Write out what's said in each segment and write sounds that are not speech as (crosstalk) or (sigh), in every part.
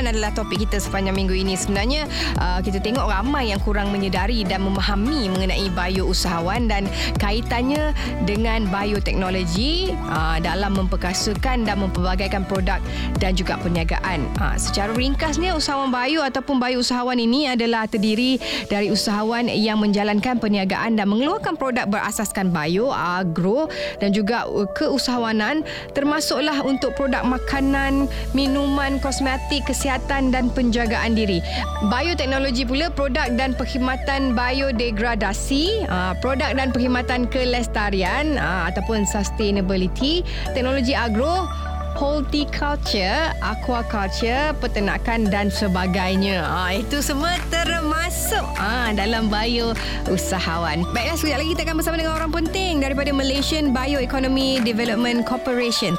Usahawan adalah topik kita sepanjang minggu ini. Sebenarnya uh, kita tengok ramai yang kurang menyedari dan memahami mengenai bayu usahawan dan kaitannya dengan bioteknologi uh, dalam memperkasakan dan mempelbagaikan produk dan juga perniagaan. Uh, secara ringkasnya usahawan bayu ataupun bayu usahawan ini adalah terdiri dari usahawan yang menjalankan perniagaan dan mengeluarkan produk berasaskan bayu, agro dan juga keusahawanan termasuklah untuk produk makanan, minuman, kosmetik kosmetik, kesihatan dan penjagaan diri. Bioteknologi pula produk dan perkhidmatan biodegradasi, ah, produk dan perkhidmatan kelestarian ah, ataupun sustainability, teknologi agro, horticulture, aquaculture, peternakan dan sebagainya. Ah, itu semua termasuk dalam bio usahawan. Baiklah, sekejap lagi kita akan bersama dengan orang penting daripada Malaysian Bioeconomy Development Corporation.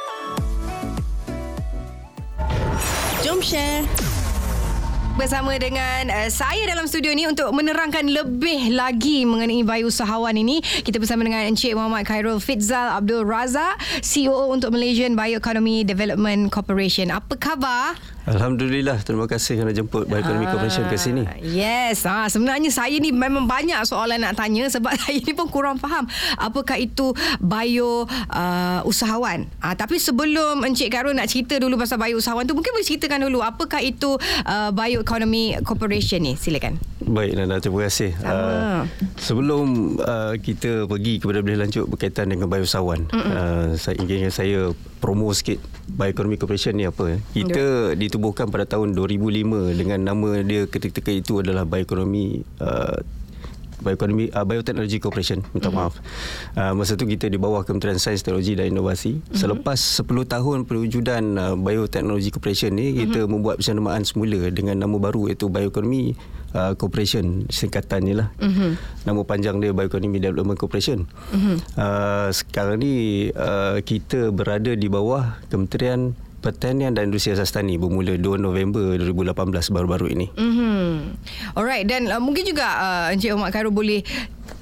Share bersama dengan uh, saya dalam studio ni untuk menerangkan lebih lagi mengenai bayu usahawan ini. Kita bersama dengan Encik Muhammad Khairul Fitzal Abdul Razak, CEO untuk Malaysian Bioeconomy Development Corporation. Apa khabar? Alhamdulillah terima kasih kerana jemput Bioeconomy ah, Corporation ke sini. Yes, ah sebenarnya saya ni memang banyak soalan nak tanya sebab (laughs) saya ni pun kurang faham apakah itu bio uh, usahawan. Ah tapi sebelum Encik Karun nak cerita dulu pasal bio usahawan tu mungkin boleh ceritakan dulu apakah itu uh, Bioeconomy Corporation ni. Silakan. Baik Nana terima kasih. Uh, sebelum uh, kita pergi kepada lebih lanjut berkaitan dengan bio usahawan, uh, saya ingin saya promo sikit Bioeconomy Corporation ni apa. Kita di ditubuhkan pada tahun 2005 dengan nama dia ketika itu adalah Bioeconomy uh, Bioeconomy uh, Biotechnology Corporation minta mm-hmm. maaf uh, masa tu kita di bawah Kementerian Sains Teknologi dan Inovasi mm-hmm. selepas 10 tahun perwujudan uh, Biotechnology Corporation ni kita mm-hmm. membuat penanamaan semula dengan nama baru iaitu Bioeconomy uh, Corporation singkatannya lah mm-hmm. nama panjang dia Bioeconomy Development Corporation mm-hmm. uh, sekarang ni uh, kita berada di bawah Kementerian Pertanian dan Industri Asas Tani bermula 2 November 2018 baru-baru ini. Mm-hmm. Alright dan uh, mungkin juga uh, Encik Omar Khairul boleh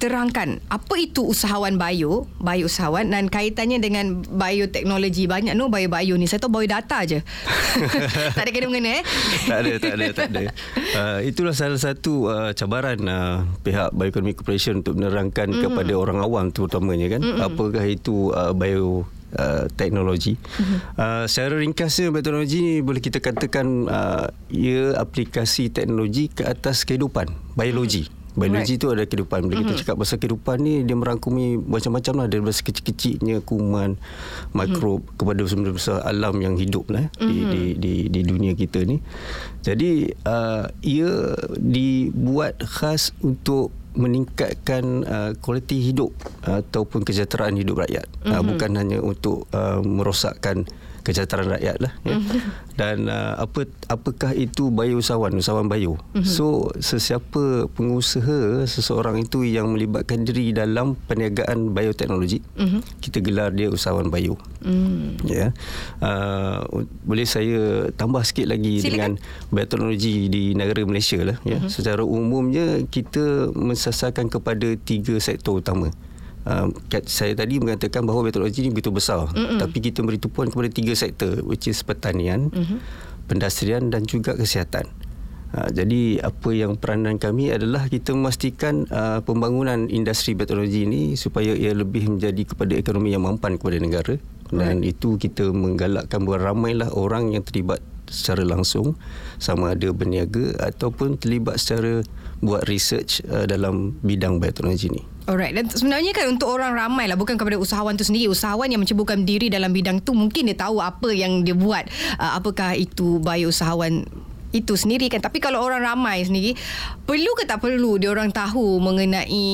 terangkan apa itu usahawan bio, bio usahawan dan kaitannya dengan bioteknologi banyak no bio-bio ni. Saya tahu biodata je. (laughs) tak ada kena mengena eh? tak ada, tak ada, tak ada. (laughs) Uh, itulah salah satu uh, cabaran uh, pihak Bioeconomy Corporation untuk menerangkan mm-hmm. kepada orang awam terutamanya kan. Mm-hmm. Apakah itu uh, bio uh, teknologi. Uh-huh. Uh, secara ringkasnya teknologi ni boleh kita katakan uh, ia aplikasi teknologi ke atas kehidupan, biologi. Uh-huh. Biologi right. tu ada kehidupan. Bila uh-huh. kita cakap pasal kehidupan ni dia merangkumi macam-macam lah dari kecil-kecilnya kuman, mikrob uh-huh. kepada besar alam yang hidup lah uh-huh. di, di di di dunia kita ni. Jadi uh, ia dibuat khas untuk meningkatkan uh, kualiti hidup uh, ataupun kesejahteraan hidup rakyat mm-hmm. uh, bukan hanya untuk uh, merosakkan kesejahteraan rakyat lah ya. mm-hmm. (laughs) dan uh, apa apakah itu bayu usahawan usahawan bayu mm-hmm. so sesiapa pengusaha seseorang itu yang melibatkan diri dalam perniagaan bioteknologi mm-hmm. kita gelar dia usahawan bayu mm. ya uh, boleh saya tambah sikit lagi Silakan. dengan bioteknologi di negara Malaysia lah ya mm-hmm. secara umumnya kita mensasarkan kepada tiga sektor utama Uh, saya tadi mengatakan bahawa metodologi ini begitu besar Mm-mm. tapi kita beri tumpuan kepada tiga sektor which is pertanian, mm-hmm. pendastrian dan juga kesihatan. Uh, jadi apa yang peranan kami adalah kita memastikan uh, pembangunan industri teknologi ini supaya ia lebih menjadi kepada ekonomi yang mampan kepada negara dan right. itu kita menggalakkan bahawa ramailah orang yang terlibat secara langsung sama ada berniaga ataupun terlibat secara buat research uh, dalam bidang bioteknologi ini. Alright dan sebenarnya kan untuk orang ramai lah bukan kepada usahawan tu sendiri. Usahawan yang menceburkan diri dalam bidang tu mungkin dia tahu apa yang dia buat. Uh, apakah itu bio usahawan itu sendiri kan. Tapi kalau orang ramai sendiri perlu ke tak perlu dia orang tahu mengenai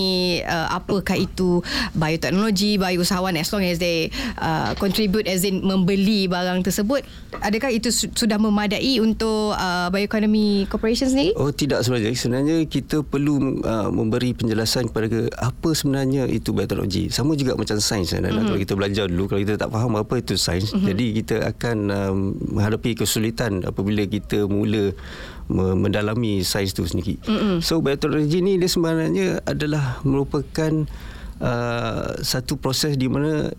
uh, apakah itu bioteknologi biousahawan as long as they uh, contribute as in membeli barang tersebut? Adakah itu su- sudah memadai untuk uh, bioeconomy corporation sendiri? Oh tidak sebenarnya. Sebenarnya kita perlu uh, memberi penjelasan kepada ke, apa sebenarnya itu bioteknologi. Sama juga macam sains kan. Mm-hmm. kalau kita belajar dulu kalau kita tak faham apa itu sains mm-hmm. jadi kita akan um, menghadapi kesulitan apabila kita mula mendalami saiz tu sendiri. Mm-hmm. So bioteknologi ni dia sebenarnya adalah merupakan uh, satu proses di mana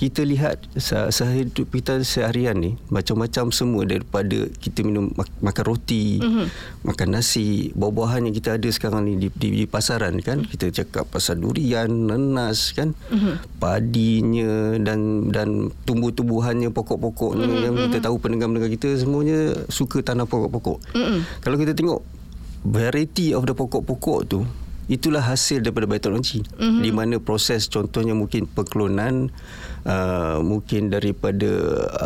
kita lihat sehari kita seharian ni macam-macam semua daripada kita minum makan roti, mm-hmm. makan nasi, buah-buahan yang kita ada sekarang ni di, di, di pasaran kan. Mm-hmm. Kita cakap pasal durian, nanas kan, mm-hmm. padinya dan dan tumbuh-tumbuhannya, pokok-pokoknya mm-hmm. yang kita tahu pendengar-pendengar kita semuanya suka tanam pokok-pokok. Mm-hmm. Kalau kita tengok variety of the pokok-pokok tu itulah hasil daripada bioteknologi mm-hmm. di mana proses contohnya mungkin perklonan uh, mungkin daripada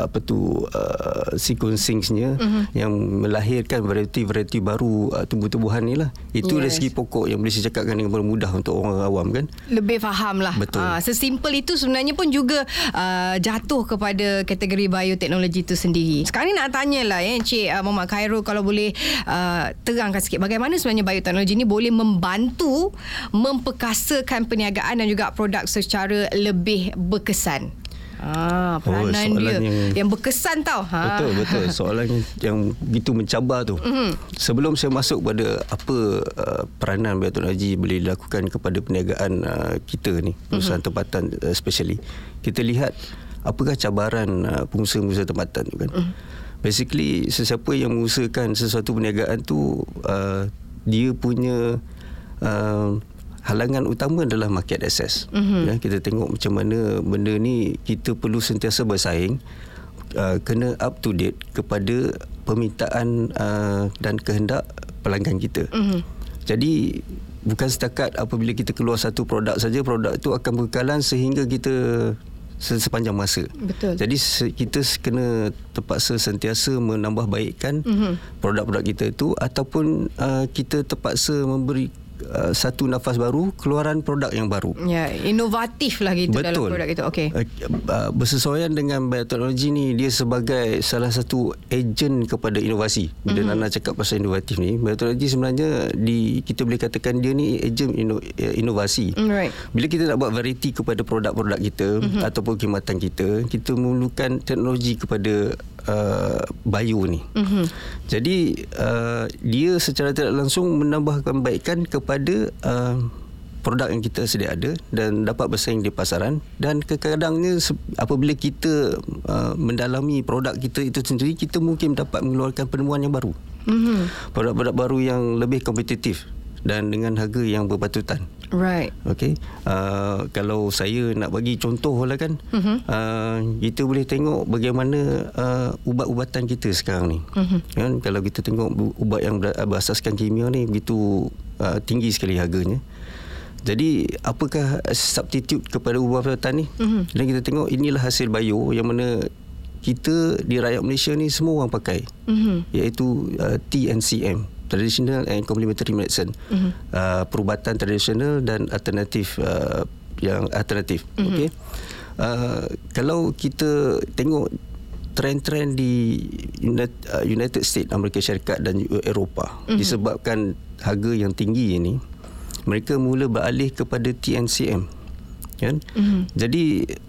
apa tu uh, sequencingnya mm-hmm. yang melahirkan variety-variety baru uh, tumbuh-tumbuhan ni lah itu yes. dari segi pokok yang boleh saya cakapkan dengan mudah untuk orang awam kan lebih faham lah betul uh, sesimpel itu sebenarnya pun juga uh, jatuh kepada kategori bioteknologi itu sendiri sekarang ni nak tanya lah ya Encik uh, Muhammad Khairul kalau boleh uh, terangkan sikit bagaimana sebenarnya bioteknologi ni boleh membantu memperkasakan perniagaan dan juga produk secara lebih berkesan. Ah, peranan oh, dia yang, yang berkesan tau. Ha. Betul, betul. (laughs) Soalan yang begitu mencabar tu. Mm-hmm. Sebelum saya masuk pada apa uh, peranan bioteknologi boleh dilakukan kepada perniagaan uh, kita ni, perusahaan mm-hmm. tempatan uh, especially, kita lihat apakah cabaran uh, pengusaha-pengusaha tempatan tu kan. Mm. Basically, sesiapa yang mengusahakan sesuatu perniagaan tu, uh, dia punya uh, halangan utama adalah market access. Mm-hmm. Ya, kita tengok macam mana benda ni kita perlu sentiasa bersaing uh, kena up to date kepada permintaan uh, dan kehendak pelanggan kita. Mm-hmm. Jadi bukan setakat apabila kita keluar satu produk saja produk itu akan berkekalan sehingga kita sepanjang masa. Betul. Jadi kita kena terpaksa sentiasa menambah baikkan mm-hmm. produk-produk kita itu ataupun uh, kita terpaksa memberi Uh, satu nafas baru keluaran produk yang baru. Ya, inovatif lah gitu Betul. dalam produk itu. Okey. Uh, uh, bersesuaian dengan bioteknologi ni dia sebagai salah satu ejen kepada inovasi. Bila mm-hmm. Nana cakap pasal inovatif ni, bioteknologi sebenarnya di kita boleh katakan dia ni ejen ino, inovasi. Right. Bila kita nak buat variety kepada produk-produk kita mm-hmm. ataupun khidmatan kita, kita memerlukan teknologi kepada uh, bio ni. Mm-hmm. Jadi uh, dia secara tidak langsung menambahkan baikkan kepada uh, produk yang kita sedia ada dan dapat bersaing di pasaran dan kadang-kadangnya apabila kita uh, mendalami produk kita itu sendiri kita mungkin dapat mengeluarkan penemuan yang baru. Mm-hmm. Produk-produk baru yang lebih kompetitif dan dengan harga yang berpatutan. Right. Okay. Uh, kalau saya nak bagi contoh lah kan, uh-huh. uh, kita boleh tengok bagaimana uh, ubat-ubatan kita sekarang ni. Uh-huh. Kan? Kalau kita tengok ubat yang berasaskan kimia ni begitu uh, tinggi sekali harganya. Jadi apakah substitute kepada ubat-ubatan ni? Uh-huh. Dan kita tengok inilah hasil bio yang mana kita di rakyat Malaysia ni semua orang pakai. Uh-huh. Iaitu uh, TNCM traditional and complementary medicine mm-hmm. uh, perubatan tradisional dan alternatif uh, yang alternatif mm-hmm. okey uh, kalau kita tengok trend-trend di uh, United States Amerika Syarikat dan Eropah mm-hmm. disebabkan harga yang tinggi ini mereka mula beralih kepada TNCM kan mm-hmm. jadi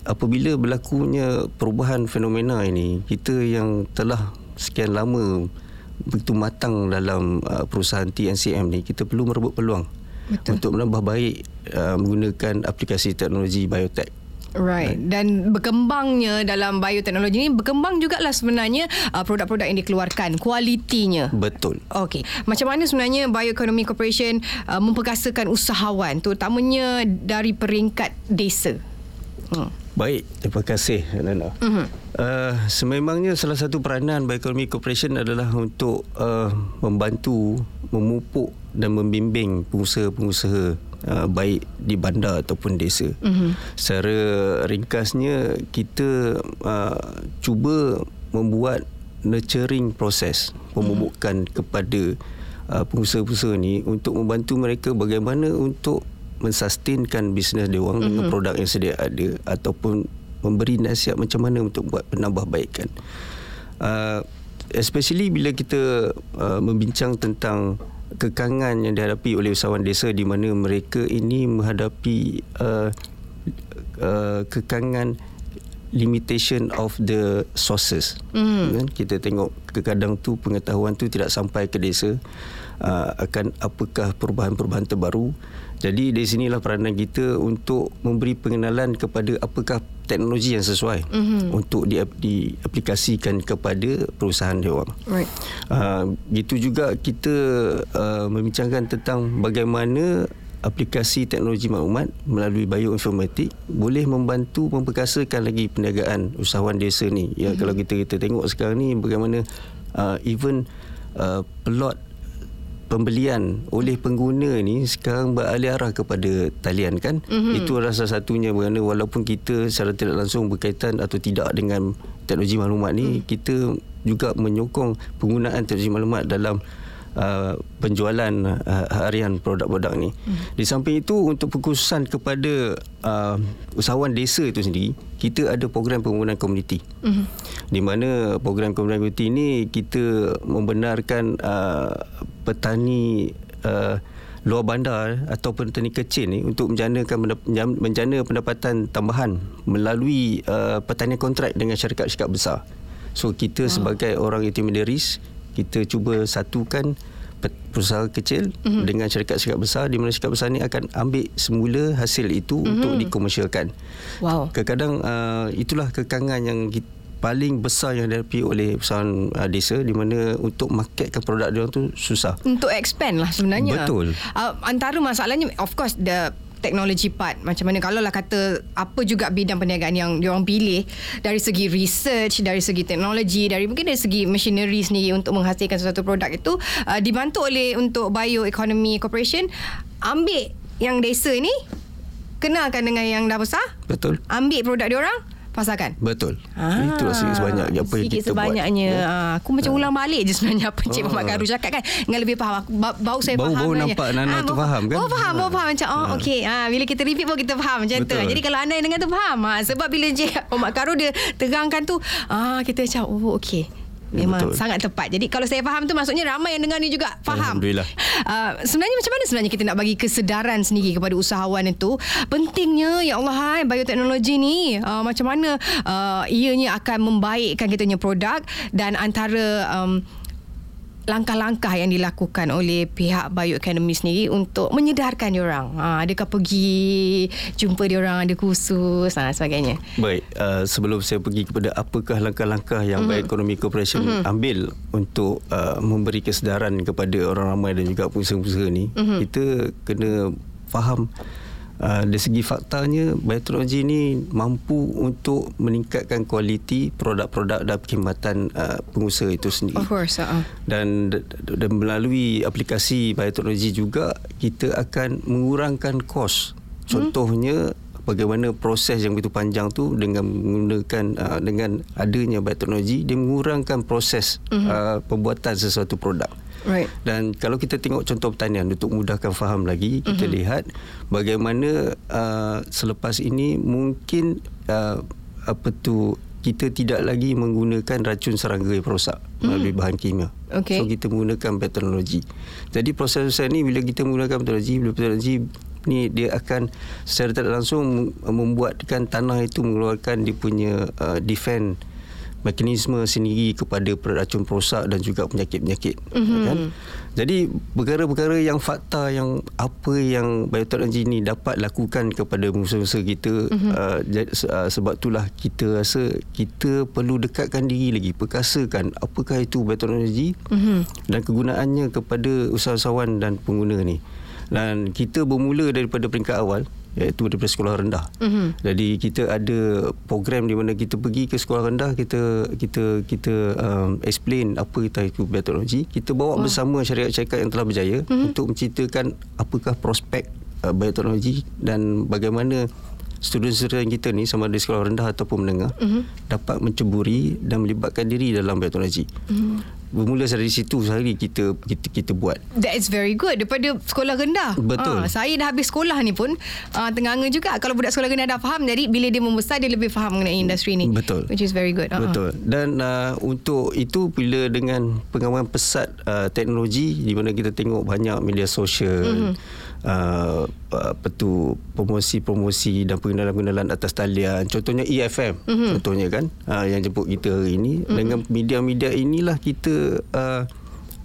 apabila berlakunya perubahan fenomena ini kita yang telah sekian lama begitu matang dalam uh, perusahaan TNCM ni kita perlu merebut peluang Betul. untuk menambah baik uh, menggunakan aplikasi teknologi biotech Right. Dan berkembangnya dalam bioteknologi ini berkembang jugalah sebenarnya uh, produk-produk yang dikeluarkan, kualitinya. Betul. Okey. Macam mana sebenarnya Bioeconomy Corporation uh, memperkasakan usahawan terutamanya dari peringkat desa? Hmm. Baik, terima kasih Nana. Uh-huh. Uh, sememangnya salah satu peranan Bioeconomy Corporation adalah untuk uh, membantu, memupuk dan membimbing pengusaha-pengusaha uh, baik di bandar ataupun desa. Uh-huh. Secara ringkasnya kita uh, cuba membuat nurturing proses pemupukan kepada uh, pengusaha-pengusaha ni untuk membantu mereka bagaimana untuk mensustainkan bisnes dia orang dengan produk yang sedia ada ataupun memberi nasihat macam mana untuk buat penambahbaikan. Uh, especially bila kita uh, membincang tentang kekangan yang dihadapi oleh usahawan desa di mana mereka ini menghadapi uh, uh, kekangan limitation of the sources. Mm. Kan? Kita tengok kadang tu pengetahuan tu tidak sampai ke desa uh, akan apakah perubahan-perubahan terbaru. Jadi di sinilah peranan kita untuk memberi pengenalan kepada apakah teknologi yang sesuai mm-hmm. untuk di, diaplikasikan kepada perusahaan dia orang. Right. Uh, gitu juga kita uh, membincangkan tentang bagaimana aplikasi teknologi maklumat melalui bioinformatik boleh membantu memperkasakan lagi perniagaan usahawan desa ni. Ya mm-hmm. kalau kita kita tengok sekarang ni bagaimana uh, even uh, plot pembelian oleh pengguna ni sekarang beralih arah kepada talian kan mm-hmm. itu adalah salah satunya kerana walaupun kita secara tidak langsung berkaitan atau tidak dengan teknologi maklumat ni mm. kita juga menyokong penggunaan teknologi maklumat dalam Uh, penjualan uh, harian produk-produk ni. Hmm. Di samping itu untuk perkhususan kepada uh, usahawan desa itu sendiri, kita ada program pembangunan komuniti. Hmm. Di mana program pembangunan komuniti ini kita membenarkan uh, petani uh, luar bandar atau petani kecil ni untuk menjanakan menjana pendapatan tambahan melalui uh, pertanian kontrak dengan syarikat-syarikat besar. So kita wow. sebagai orang intermediaries kita cuba satukan perusahaan kecil mm-hmm. dengan syarikat-syarikat besar di mana syarikat besar ni akan ambil semula hasil itu mm-hmm. untuk dikomersialkan. Wow. Kadang-kadang uh, itulah kekangan yang kita paling besar yang dihadapi oleh perusahaan uh, desa di mana untuk marketkan produk dia tu susah. Untuk expand lah sebenarnya. Betul. Uh, antara masalahnya of course the teknologi part. Macam mana kalau lah kata apa juga bidang perniagaan yang diorang pilih dari segi research dari segi teknologi dari mungkin dari segi machinery sendiri untuk menghasilkan sesuatu produk itu uh, dibantu oleh untuk Bioeconomy Corporation ambil yang desa ni kenalkan dengan yang dah besar betul. ambil produk diorang pasarkan. Betul. Ah, Itulah sikit sebanyak apa yang kita sebanyaknya. buat. Ya. Ah, aku macam ah. ulang balik je sebenarnya apa Encik ah. Muhammad Garu cakap kan. Dengan lebih faham. Aku, bau saya bau, faham. Bau nampak Nana ah, tu faham kan. Bau faham. Bau faham. Macam, oh ah. okey. Ah, bila kita repeat pun kita faham macam Betul. tu. Jadi kalau anda yang dengar tu faham. Ah, sebab bila Encik Muhammad Garu dia terangkan tu. Ah, kita macam, oh okey. Memang Betul. sangat tepat. Jadi kalau saya faham tu maksudnya ramai yang dengar ni juga faham. Alhamdulillah. Uh, sebenarnya macam mana sebenarnya kita nak bagi kesedaran sendiri kepada usahawan itu? Pentingnya ya Allah hai bioteknologi ni uh, macam mana uh, ianya akan membaikkan kita punya produk dan antara um, langkah-langkah yang dilakukan oleh pihak Bioacademy sendiri untuk menyedarkan diorang? Ha, adakah pergi jumpa diorang, ada kursus dan sebagainya? Baik, uh, sebelum saya pergi kepada apakah langkah-langkah yang mm-hmm. Bioeconomy Corporation mm-hmm. ambil untuk uh, memberi kesedaran kepada orang ramai dan juga pengusaha-pengusaha ni, mm-hmm. kita kena faham Uh, dari segi faktanya bioteknologi ini mampu untuk meningkatkan kualiti produk-produk dan perkhidmatan uh, pengusaha itu sendiri. Of course. Uh-uh. Dan, dan melalui aplikasi bioteknologi juga kita akan mengurangkan kos. Contohnya hmm. bagaimana proses yang begitu panjang tu dengan menggunakan uh, dengan adanya bioteknologi dia mengurangkan proses hmm. uh, pembuatan sesuatu produk. Right. Dan kalau kita tengok contoh pertanian untuk mudahkan faham lagi, kita mm-hmm. lihat bagaimana uh, selepas ini mungkin uh, apa tu kita tidak lagi menggunakan racun serangga yang perosak mm. melalui bahan kimia. Okay. So kita menggunakan teknologi. Jadi proses-proses ni bila kita menggunakan teknologi, bila teknologi ni dia akan secara langsung membuatkan tanah itu mengeluarkan dia punya uh, defend mekanisme sendiri kepada racun perosak dan juga penyakit-penyakit mm-hmm. kan jadi perkara-perkara yang fakta yang apa yang bioteknologi ini dapat lakukan kepada musuh-musuh kita mm-hmm. uh, sebab itulah kita rasa kita perlu dekatkan diri lagi perkasakan apakah itu bioteknologi mm-hmm. dan kegunaannya kepada usahawan dan pengguna ni dan kita bermula daripada peringkat awal iaitu daripada sekolah rendah. Mm-hmm. Jadi kita ada program di mana kita pergi ke sekolah rendah kita kita kita um, explain apa itu biotechnology. Kita bawa wow. bersama syarikat-syarikat yang telah berjaya mm-hmm. untuk menceritakan apakah prospek uh, biotechnology dan bagaimana student-student kita ni sama ada sekolah rendah ataupun menengah uh-huh. dapat menceburi dan melibatkan diri dalam bioteknologi. Uh-huh bermula dari situ sehari kita kita kita buat. That is very good daripada sekolah rendah. Betul. Ha, saya dah habis sekolah ni pun uh, tenganga juga kalau budak sekolah rendah dah faham jadi bila dia membesar dia lebih faham mengenai industri ni. Betul. Which is very good. Uh-huh. Betul. Dan uh, untuk itu bila dengan pengawalan pesat uh, teknologi di mana kita tengok banyak media sosial mm-hmm. Uh, apa tu promosi-promosi dan pengenalan-pengenalan atas talian contohnya EFM mm-hmm. contohnya kan uh, yang jemput kita hari ini mm-hmm. dengan media-media inilah kita uh,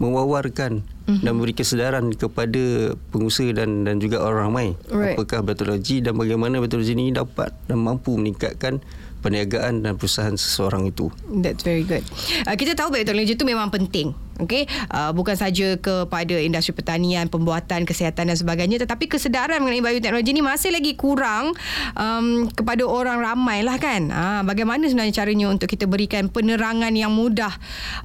mewawarkan mm-hmm. dan memberi kesedaran kepada pengusaha dan dan juga orang ramai right. apakah teknologi dan bagaimana teknologi ini dapat dan mampu meningkatkan perniagaan dan perusahaan seseorang itu. That's very good. Uh, kita tahu teknologi itu memang penting. Okay, uh, bukan saja kepada industri pertanian, pembuatan, kesihatan dan sebagainya, tetapi kesedaran mengenai bioteknologi ini masih lagi kurang um, kepada orang ramai lah kan. Uh, bagaimana sebenarnya caranya untuk kita berikan penerangan yang mudah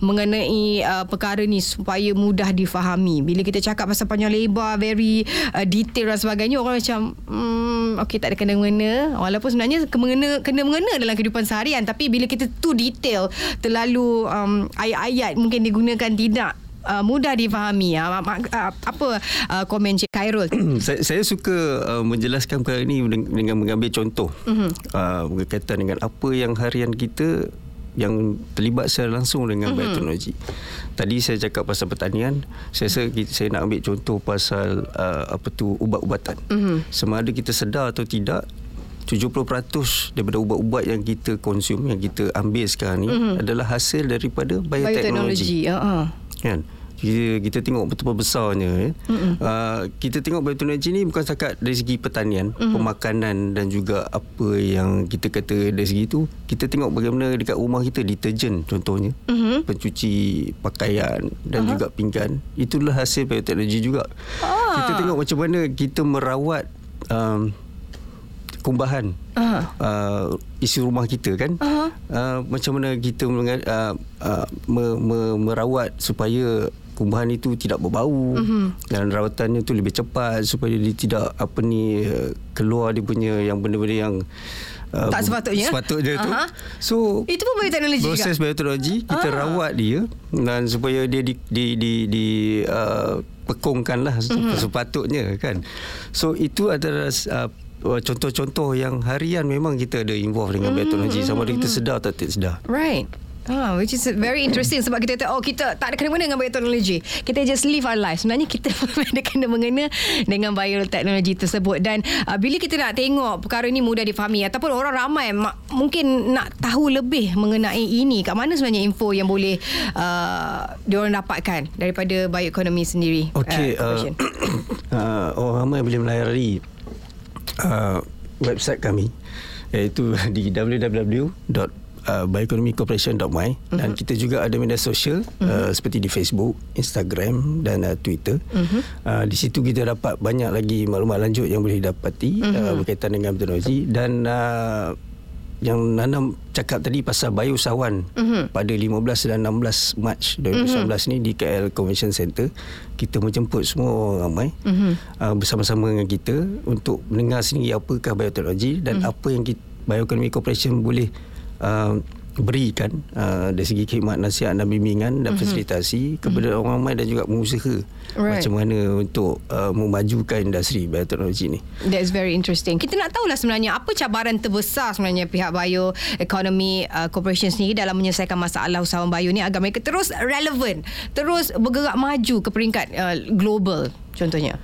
mengenai uh, perkara ni supaya mudah difahami. Bila kita cakap pasal panjang lebar, very uh, detail dan sebagainya, orang macam, hmm, okay tak ada kena-mengena. Walaupun sebenarnya kena-mengena, kena-mengena dalam kehidupan seharian, tapi bila kita tu detail, terlalu um, ayat-ayat mungkin digunakan tidak uh, mudah difahami uh, uh, apa uh, komen Cik Khairul (clears throat) saya, saya suka uh, menjelaskan perkara ini dengan mengambil contoh uh-huh. uh, berkaitan dengan apa yang harian kita yang terlibat secara langsung dengan uh-huh. bioteknologi. Tadi saya cakap pasal pertanian, saya rasa saya nak ambil contoh pasal uh, apa tu ubat-ubatan. Uh-huh. Sama ada kita sedar atau tidak, 70% daripada ubat-ubat yang kita konsum yang kita ambil sekarang ni uh-huh. adalah hasil daripada bioteknologi. Uh-huh. Kan? Kita, kita tengok betul-betul besarnya ya. uh-huh. uh, kita tengok bioteknologi ni bukan setakat dari segi pertanian, uh-huh. pemakanan dan juga apa yang kita kata dari segi itu, kita tengok bagaimana dekat rumah kita deterjen contohnya, uh-huh. pencuci pakaian dan uh-huh. juga pinggan, itulah hasil bioteknologi juga. Uh-huh. Kita tengok macam mana kita merawat um, kumbahan uh-huh. uh, isi rumah kita kan uh-huh. uh, macam mana kita uh, uh, me, me, merawat supaya kumbahan itu tidak berbau uh-huh. dan rawatannya tu lebih cepat supaya dia tidak apa ni keluar dia punya yang benda-benda yang Uh, tak sepatutnya sepatutnya uh-huh. tu so itu pun bioteknologi proses juga. bioteknologi kita uh-huh. rawat dia dan supaya dia di di di, di uh, pekongkan lah uh-huh. sepatutnya kan so itu adalah Uh, contoh-contoh yang harian memang kita ada involve dengan mm, bioteknologi sama ada kita sedar atau tidak sedar. Right. Ah, which is very interesting sebab kita tahu oh kita tak ada kena-mengena dengan bioteknologi. Kita just live our life. Sebenarnya kita (laughs) ada kena-mengena dengan bioteknologi tersebut dan uh, bila kita nak tengok perkara ini mudah difahami ataupun orang ramai ma- mungkin nak tahu lebih mengenai ini kat mana sebenarnya info yang boleh uh, diorang dapatkan daripada bioekonomi sendiri. Okey, uh, (coughs) uh, orang ramai boleh melayari uh, website kami iaitu (laughs) di www uh, bioeconomycorporation.my uh-huh. dan mhm. kita juga ada media sosial uh-huh. uh, seperti di Facebook, Instagram dan uh, Twitter. Uh-huh. Uh, di situ kita dapat banyak lagi maklumat lanjut yang boleh didapati uh-huh. uh, berkaitan dengan teknologi dan uh, yang Nana cakap tadi pasal Bayusawan uh-huh. pada 15 dan 16 Mac 2019 uh-huh. ni di KL Convention Center kita menjemput semua orang ramai uh-huh. uh, bersama-sama dengan kita untuk mendengar sendiri apakah bioteknologi dan uh-huh. apa yang kita, Bioeconomy Corporation boleh uh, berikan uh, dari segi khidmat nasihat dan bimbingan dan mm-hmm. fasilitasi kepada mm-hmm. orang ramai dan juga pengusaha right. macam mana untuk uh, memajukan industri bioteknologi ni. That's very interesting. Kita nak tahulah sebenarnya apa cabaran terbesar sebenarnya pihak Bio Economy uh, Corporation sendiri dalam menyelesaikan masalah usahawan bio ni agar mereka terus relevan, terus bergerak maju ke peringkat uh, global contohnya.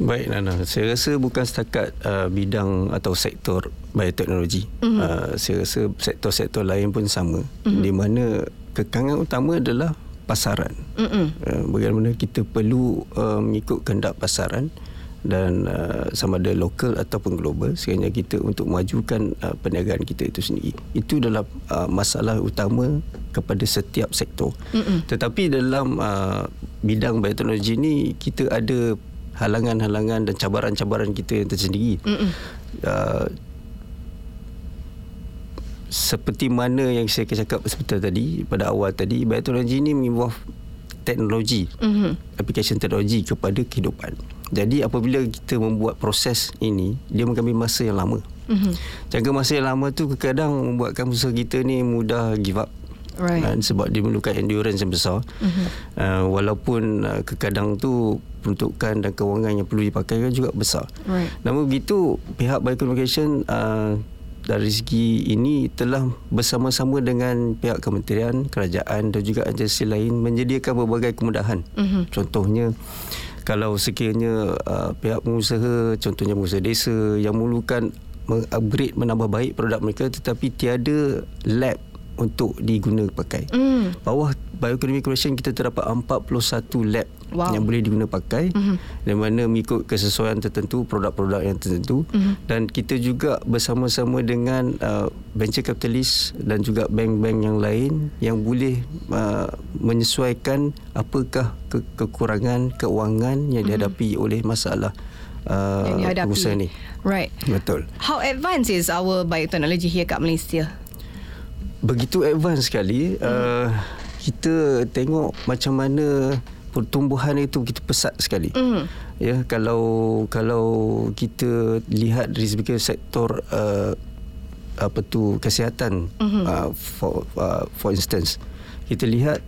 Baik Nana, saya rasa bukan setakat uh, bidang atau sektor bioteknologi. Mm-hmm. Uh, saya rasa sektor-sektor lain pun sama. Mm-hmm. Di mana kekangan utama adalah pasaran. Mm-hmm. Uh, bagaimana kita perlu uh, mengikut kehendak pasaran dan uh, sama ada lokal ataupun global sekiranya kita untuk memajukan uh, perniagaan kita itu sendiri. Itu adalah uh, masalah utama kepada setiap sektor. Mm-hmm. Tetapi dalam uh, bidang bioteknologi ini kita ada halangan-halangan dan cabaran-cabaran kita yang tersendiri. Uh, seperti mana yang saya cakap seperti tadi pada awal tadi, teknologi ini menginvolve teknologi, mm-hmm. aplikasi teknologi kepada kehidupan. Jadi apabila kita membuat proses ini, dia mengambil masa yang lama. Mm-hmm. Jangka masa yang lama tu kadang membuatkan musuh kita ni mudah give up. Right. Uh, sebab dia memerlukan endurance yang besar. Mm-hmm. Uh, walaupun uh, kekadang tu peruntukan dan kewangan yang perlu dipakai kan juga besar. Right. Namun begitu pihak Biocommunication uh, dari segi ini telah bersama-sama dengan pihak kementerian, kerajaan dan juga agensi lain menyediakan berbagai kemudahan. Mm-hmm. Contohnya kalau sekiranya uh, pihak pengusaha, contohnya pengusaha desa yang memerlukan mengupgrade menambah baik produk mereka tetapi tiada lab untuk diguna pakai. Mm. Bawah Bioeconomy Corporation kita terdapat 41 lab wow. yang boleh diguna pakai mm-hmm. dan mana mengikut kesesuaian tertentu produk-produk yang tertentu mm-hmm. dan kita juga bersama-sama dengan uh, venture capitalist dan juga bank-bank yang lain yang boleh uh, menyesuaikan apakah ke- kekurangan keuangan yang mm-hmm. dihadapi oleh masalah uh, pengusaha ni. Right. Betul. How advanced is our biotechnology here kat Malaysia? Begitu advance sekali hmm. uh, kita tengok macam mana pertumbuhan itu begitu pesat sekali hmm. ya kalau kalau kita lihat dari segi sektor uh, apa tu kesihatan hmm. uh, for uh, for instance kita lihat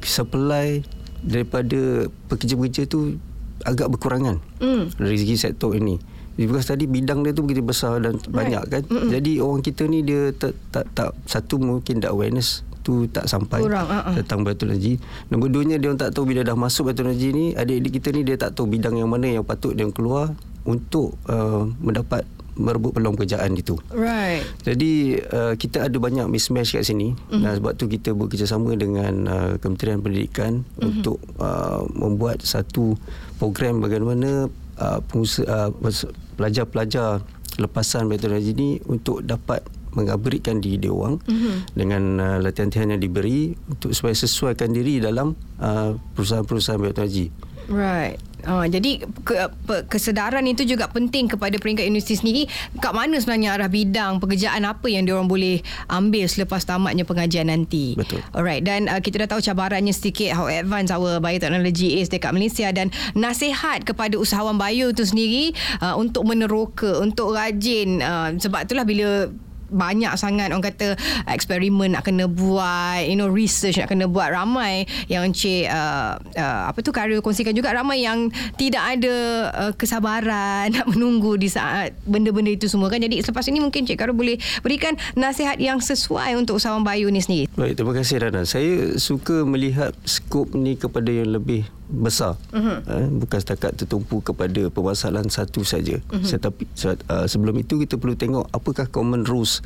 supply daripada pekerja-pekerja tu agak berkurangan hmm. dari segi sektor ini Because tadi bidang dia tu begitu besar dan right. banyak kan. Mm-mm. Jadi orang kita ni dia tak tak, tak satu mungkin dah awareness tu tak sampai Kurang, uh-uh. tentang biotechnology. Nombor duanya dia orang tak tahu bila dah masuk biotechnology ni, adik-adik kita ni dia tak tahu bidang yang mana yang patut dia keluar untuk uh, mendapat merebut peluang pekerjaan itu. Right. Jadi uh, kita ada banyak mismatch kat sini mm-hmm. dan sebab tu kita bekerjasama dengan uh, Kementerian Pendidikan mm-hmm. untuk uh, membuat satu program bagaimana uh, pengusaha uh, pelajar-pelajar lepasan metodologi ini untuk dapat mengabritkan diri dia orang mm-hmm. dengan uh, latihan-latihan yang diberi untuk supaya sesuaikan diri dalam uh, perusahaan-perusahaan biotechnologi. Right. Uh, jadi ke, pe, kesedaran itu juga penting kepada peringkat universiti sendiri. Kat mana sebenarnya arah bidang pekerjaan apa yang diorang boleh ambil selepas tamatnya pengajian nanti. Betul. Alright. Dan uh, kita dah tahu cabarannya sedikit how advanced our biotechnology is dekat Malaysia dan nasihat kepada usahawan bio itu sendiri uh, untuk meneroka, untuk rajin. Uh, sebab itulah bila banyak sangat orang kata eksperimen nak kena buat you know research nak kena buat ramai yang Encik uh, uh, apa tu karya kongsikan juga. Ramai yang tidak ada uh, kesabaran (laughs) nak menunggu di saat benda-benda itu semua kan. Jadi selepas ini mungkin Encik Karya boleh berikan nasihat yang sesuai untuk usahawan bayu ni sendiri. Baik terima kasih Rana saya suka melihat skop ni kepada yang lebih besar uh-huh. eh, bukan setakat tertumpu kepada permasalahan satu saja uh-huh. tetapi uh, sebelum itu kita perlu tengok apakah common rules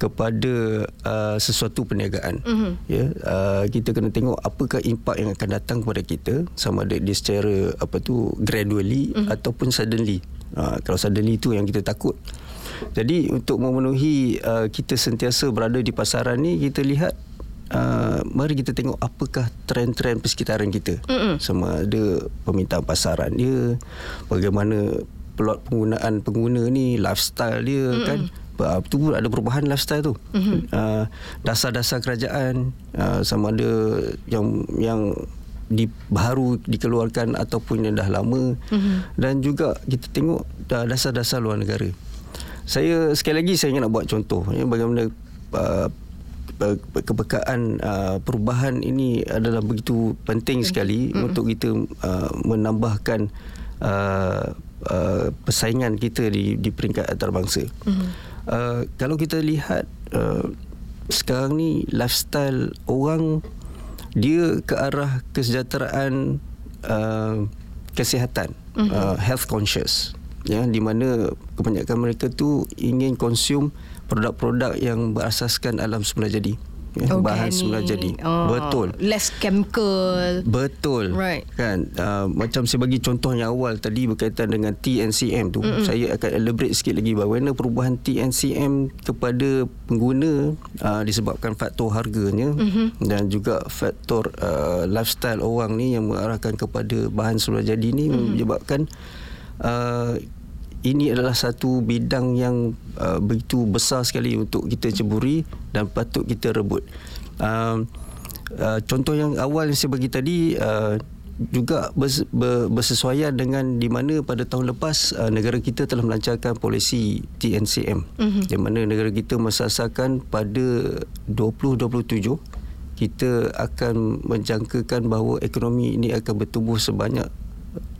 kepada uh, sesuatu perniagaan uh-huh. ya uh, kita kena tengok apakah impak yang akan datang kepada kita sama ada dia secara apa tu gradually uh-huh. ataupun suddenly uh, kalau suddenly itu yang kita takut jadi untuk memenuhi uh, kita sentiasa berada di pasaran ni kita lihat uh, mari kita tengok apakah trend-trend persekitaran kita. Mm-mm. Sama ada permintaan pasaran dia, bagaimana plot penggunaan pengguna ni, lifestyle dia Mm-mm. kan. Itu pun ada perubahan lifestyle tu. Mm-hmm. Uh, dasar-dasar kerajaan uh, sama ada yang yang di baru dikeluarkan ataupun yang dah lama mm-hmm. dan juga kita tengok dasar-dasar luar negara. Saya sekali lagi saya ingin nak buat contoh ya, bagaimana uh, kepekaan uh, perubahan ini adalah begitu penting sekali mm-hmm. untuk kita uh, menambahkan uh, uh, persaingan kita di di peringkat antarabangsa. Mm-hmm. Uh, kalau kita lihat uh, sekarang ni lifestyle orang dia ke arah kesejahteraan uh, kesihatan mm-hmm. uh, health conscious ya di mana kebanyakan mereka tu ingin consume produk-produk yang berasaskan alam semula jadi. Ya, bahan semula jadi. Oh, betul. Less chemical. Betul. Right. Kan? Uh, macam saya bagi contoh yang awal tadi berkaitan dengan TNCM tu Mm-mm. saya akan elaborate sikit lagi bagaimana perubahan TNCM kepada pengguna uh, disebabkan faktor harganya mm-hmm. dan juga faktor uh, lifestyle orang ni yang mengarahkan kepada bahan semula jadi ni mm-hmm. menyebabkan uh, ini adalah satu bidang yang uh, begitu besar sekali untuk kita ceburi dan patut kita rebut. Uh, uh, contoh yang awal yang saya bagi tadi uh, juga bers, ber, bersesuaian dengan di mana pada tahun lepas uh, negara kita telah melancarkan polisi TNCM mm-hmm. di mana negara kita mesasarkan pada 2027 kita akan menjangkakan bahawa ekonomi ini akan bertumbuh sebanyak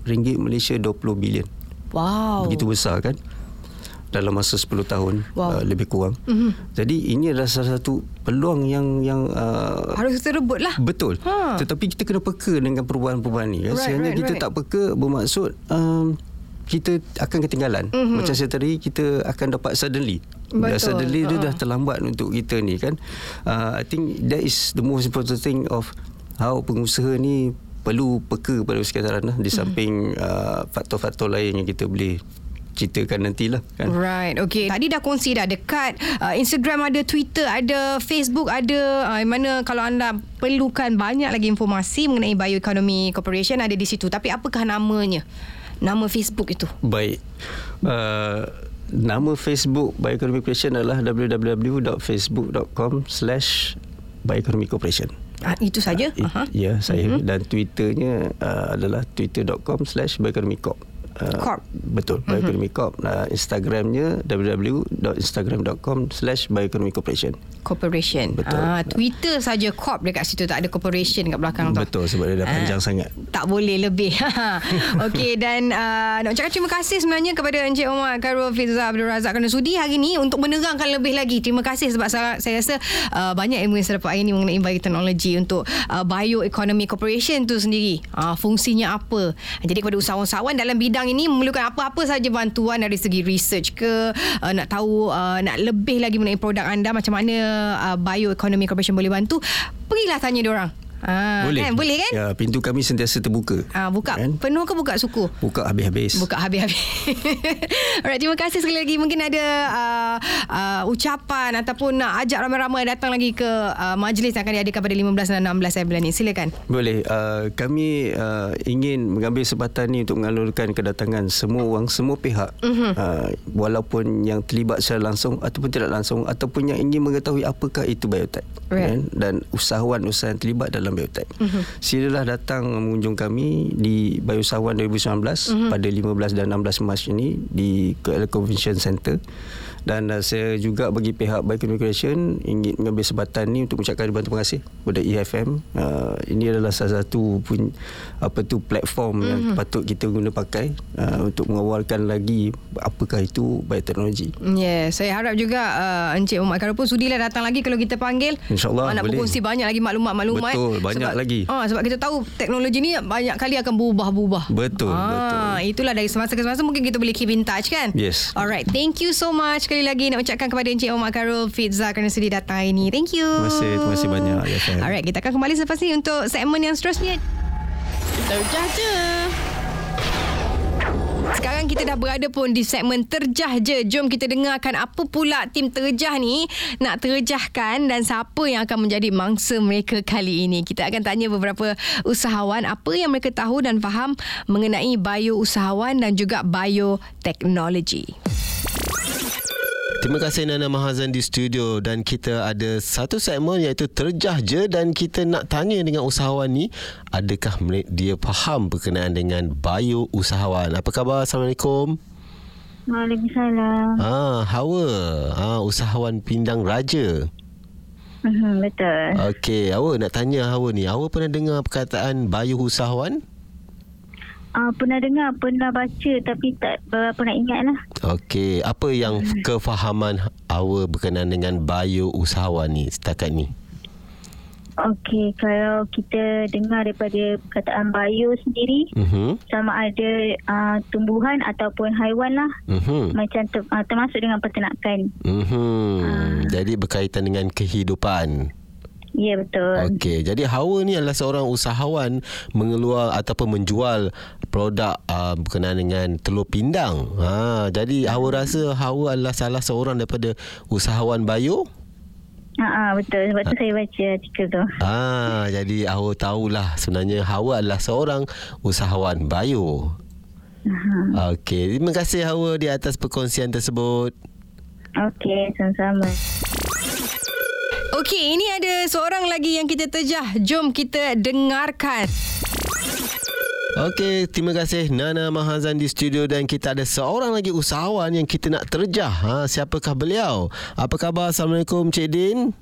ringgit Malaysia 20 bilion. Wow. Begitu besar kan? dalam masa 10 tahun wow. uh, lebih kurang. Mm-hmm. Jadi ini adalah salah satu peluang yang yang uh, harus kita rebut lah. Betul. Ha. Tetapi kita kena peka dengan perubahan-perubahan ni. Right, Sebenarnya right, kita right. tak peka bermaksud um, kita akan ketinggalan. Mm-hmm. Macam saya tadi kita akan dapat suddenly. Betul. Dan suddenly uh. dia dah terlambat untuk kita ni kan. Uh, I think that is the most important thing of how pengusaha ni perlu peka pada sekitaran lah, di mhm. samping uh, faktor-faktor lain yang kita boleh ceritakan nantilah kan. Right. Okay. Tadi dah kongsi dah dekat uh, Instagram ada, Twitter ada, Facebook ada. Uh, mana kalau anda perlukan banyak lagi informasi mengenai Bioeconomy Corporation ada di situ. Tapi apakah namanya? Nama Facebook itu? Baik. Uh, nama Facebook Bioeconomy Corporation adalah www.facebook.com slash Bioeconomy Corporation. Ah, itu saja? Uh, ya, saya. Uh-huh. Dan Twitternya uh, adalah twitter.com slash Bioeconomy Corp. Uh, Corp. Betul, mm-hmm. Bioeconomy Corp. Uh, Instagramnya www.instagram.com slash Bioeconomy Corporation. Corporation. Betul. Ah, Twitter saja Corp dekat situ, tak ada Corporation dekat belakang tu. Betul, sebab dia dah ah, panjang sangat. Tak boleh lebih. (laughs) Okey, dan uh, nak ucapkan terima kasih sebenarnya kepada Encik Omar Karul Fizza Abdul Razak kerana sudi hari ini untuk menerangkan lebih lagi. Terima kasih sebab saya, saya rasa uh, banyak ilmu yang saya dapat hari ini mengenai bioteknologi untuk uh, Bioeconomy Corporation tu sendiri. Uh, fungsinya apa. Jadi kepada usahawan-usahawan dalam bidang ini memerlukan apa-apa saja bantuan dari segi research ke uh, nak tahu uh, nak lebih lagi mengenai produk anda macam mana uh, bioeconomy corporation boleh bantu? Pergilah tanya dia Ha, boleh. Kan? Boleh kan? Ya, pintu kami sentiasa terbuka. Ha, buka kan? penuh ke buka suku? Buka habis-habis. Buka habis-habis. (laughs) Alright, terima kasih sekali lagi. Mungkin ada uh, uh, ucapan ataupun nak ajak ramai-ramai datang lagi ke uh, majlis yang akan diadakan pada 15 dan 16 bulan ini. Silakan. Boleh. Uh, kami uh, ingin mengambil kesempatan ini untuk mengalurkan kedatangan semua orang, semua pihak. Uh-huh. Uh, walaupun yang terlibat secara langsung ataupun tidak langsung ataupun yang ingin mengetahui apakah itu biotek. Right. Kan? Dan usahawan-usahawan yang terlibat dalam dalam Biotech. Uh-huh. Silalah datang mengunjung kami di Biosawan 2019 uh-huh. pada 15 dan 16 Mac ini di KL Convention Center dan uh, saya juga bagi pihak Baik Communication ingin mengambil sebatan ni untuk mengucapkan ribuan terima kasih kepada EFM uh, ini adalah salah satu pun apa tu platform mm-hmm. yang mhm. patut kita guna pakai uh, untuk mengawalkan lagi apakah itu bioteknologi. Yeah, saya harap juga uh, Encik Umar Karun pun sudilah datang lagi kalau kita panggil. InsyaAllah Nak berkongsi banyak lagi maklumat-maklumat. Betul, banyak sebab, lagi. Uh, sebab kita tahu teknologi ni banyak kali akan berubah-ubah. Betul, uh, betul. Itulah dari semasa ke semasa mungkin kita boleh keep in touch kan? Yes. Alright, thank you so much sekali lagi nak ucapkan kepada Encik Omar Karul Fitza kerana sudi datang hari ini. Thank you. Terima kasih, terima kasih banyak. Ya, Alright, kita akan kembali selepas ini untuk segmen yang seterusnya. Terjah je. Sekarang kita dah berada pun di segmen terjah je. Jom kita dengarkan apa pula tim terjah ni nak terjahkan dan siapa yang akan menjadi mangsa mereka kali ini. Kita akan tanya beberapa usahawan apa yang mereka tahu dan faham mengenai bio usahawan dan juga bioteknologi. Terima kasih Nana Mahazan di studio dan kita ada satu segmen iaitu terjah je dan kita nak tanya dengan usahawan ni adakah dia faham berkenaan dengan bio usahawan. Apa khabar? Assalamualaikum. Waalaikumsalam. Ah, Hawa. Ah, usahawan pindang raja. Hmm, betul. Okey, Hawa nak tanya Hawa ni. Hawa pernah dengar perkataan bio usahawan? Uh, pernah dengar, pernah baca tapi tak berapa nak ingat lah. Okey, apa yang hmm. kefahaman awak berkenaan dengan bio usahawan ni setakat ni? Okey, kalau kita dengar daripada perkataan bio sendiri, uh-huh. sama ada uh, tumbuhan ataupun haiwan lah. Uh-huh. Macam ter, uh, termasuk dengan peternakan. Uh-huh. Uh. Jadi berkaitan dengan kehidupan. Ya betul. Okey, jadi Hawa ni adalah seorang usahawan mengeluar ataupun menjual produk uh, berkenaan dengan telur pindang. Ha, jadi Hawa rasa Hawa adalah salah seorang daripada usahawan bio. Ha, betul. Sebab tu saya baca artikel tu. Ah, jadi Hawa tahulah sebenarnya Hawa adalah seorang usahawan bio. Okey, terima kasih Hawa di atas perkongsian tersebut. Okey, sama-sama. Okey, ini ada seorang lagi yang kita terjah. Jom kita dengarkan. Okey, terima kasih Nana Mahazan di studio dan kita ada seorang lagi usahawan yang kita nak terjah. Ha, siapakah beliau? Apa khabar? Assalamualaikum Cik Din.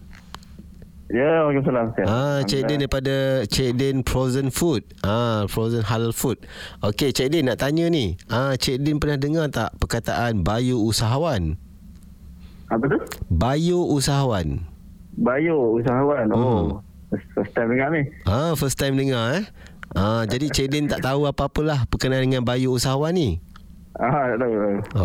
Ya, Waalaikumsalam. Ah, Cik Din daripada Cik Din Frozen Food. Ah, Frozen Halal Food. Okey, Cik Din nak tanya ni. Ah, Cik Din pernah dengar tak perkataan bayu usahawan? Apa tu? Bayu usahawan. Bayu usahawan. Oh. Hmm. First, time dengar ni. Ah, first time dengar eh. Ah, jadi Cik Din tak tahu apa-apalah berkenaan dengan bayu usahawan ni. Ah, tak tahu.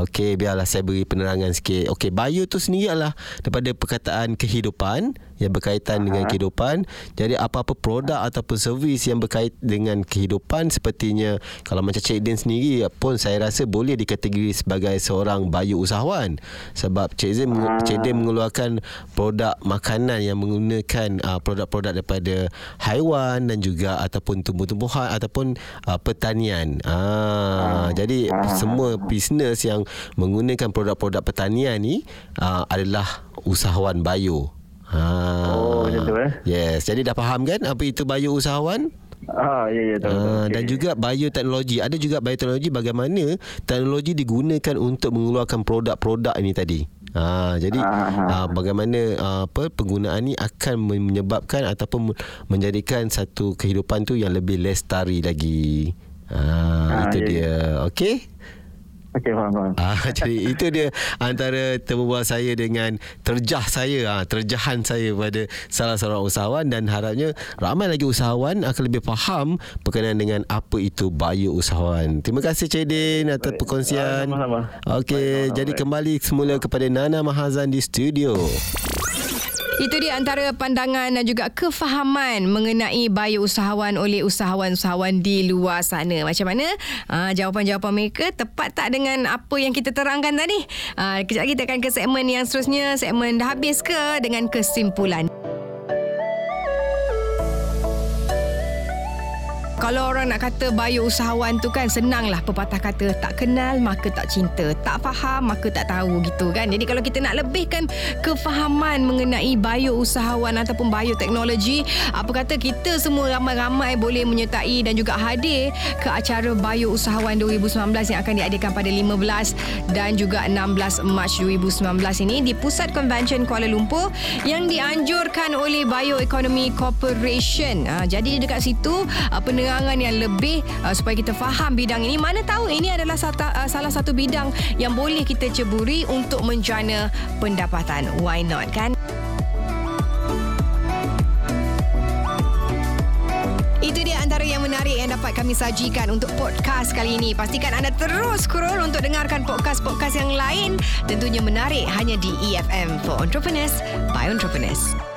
Okey, biarlah saya beri penerangan sikit. Okey, bayu tu sendiri adalah daripada perkataan kehidupan yang berkaitan dengan kehidupan. Jadi apa-apa produk ataupun servis yang berkait dengan kehidupan sepertinya kalau macam Cik Din sendiri pun saya rasa boleh dikategori sebagai seorang bayu usahawan. Sebab Cik Din, Cik Din mengeluarkan produk makanan yang menggunakan uh, produk-produk daripada haiwan dan juga ataupun tumbuh-tumbuhan ataupun uh, pertanian. Ah, jadi semua bisnes yang menggunakan produk-produk pertanian ni uh, adalah usahawan bayu. Ha. Oh, macam tu, eh? Yes. Jadi dah faham kan apa itu bayu usahawan? Ah, ya, ya. Tahu. Uh, Okey. dan juga bioteknologi. Ada juga bioteknologi bagaimana teknologi digunakan untuk mengeluarkan produk-produk ini tadi. Ha, jadi Ah, uh, bagaimana uh, apa penggunaan ni akan menyebabkan ataupun menjadikan satu kehidupan tu yang lebih lestari lagi. Ha, Ah, itu ya, dia. Okey? Okey, faham, faham. Ah, (laughs) jadi itu dia antara temu bual saya dengan terjah saya, ah, terjahan saya pada salah seorang usahawan dan harapnya ramai lagi usahawan akan lebih faham berkenaan dengan apa itu bio usahawan. Terima kasih Cik Din atas perkongsian. Ah, sama-sama. Okey, Baik, jadi baik. kembali semula kepada Nana Mahazan di studio. Itu dia antara pandangan dan juga kefahaman mengenai bio usahawan oleh usahawan-usahawan di luar sana. Macam mana uh, jawapan-jawapan mereka tepat tak dengan apa yang kita terangkan tadi? Uh, kejap lagi kita akan ke segmen yang seterusnya. Segmen dah habis ke dengan kesimpulan? Kalau orang nak kata bio usahawan tu kan senanglah pepatah kata tak kenal maka tak cinta, tak faham maka tak tahu gitu kan. Jadi kalau kita nak lebihkan kefahaman mengenai bio usahawan ataupun bioteknologi, apa kata kita semua ramai-ramai boleh menyertai dan juga hadir ke acara Bio Usahawan 2019 yang akan diadakan pada 15 dan juga 16 Mac 2019 ini di Pusat Convention Kuala Lumpur yang dianjurkan oleh Bioeconomy Corporation. Ha, jadi dekat situ uh, penerangan yang lebih uh, supaya kita faham bidang ini. Mana tahu ini adalah sata, uh, salah satu bidang yang boleh kita ceburi untuk menjana pendapatan. Why not kan? Itu dia antara yang menarik yang dapat kami sajikan untuk podcast kali ini. Pastikan anda terus scroll untuk dengarkan podcast-podcast yang lain. Tentunya menarik hanya di EFM for Entrepreneurs by Entrepreneurs.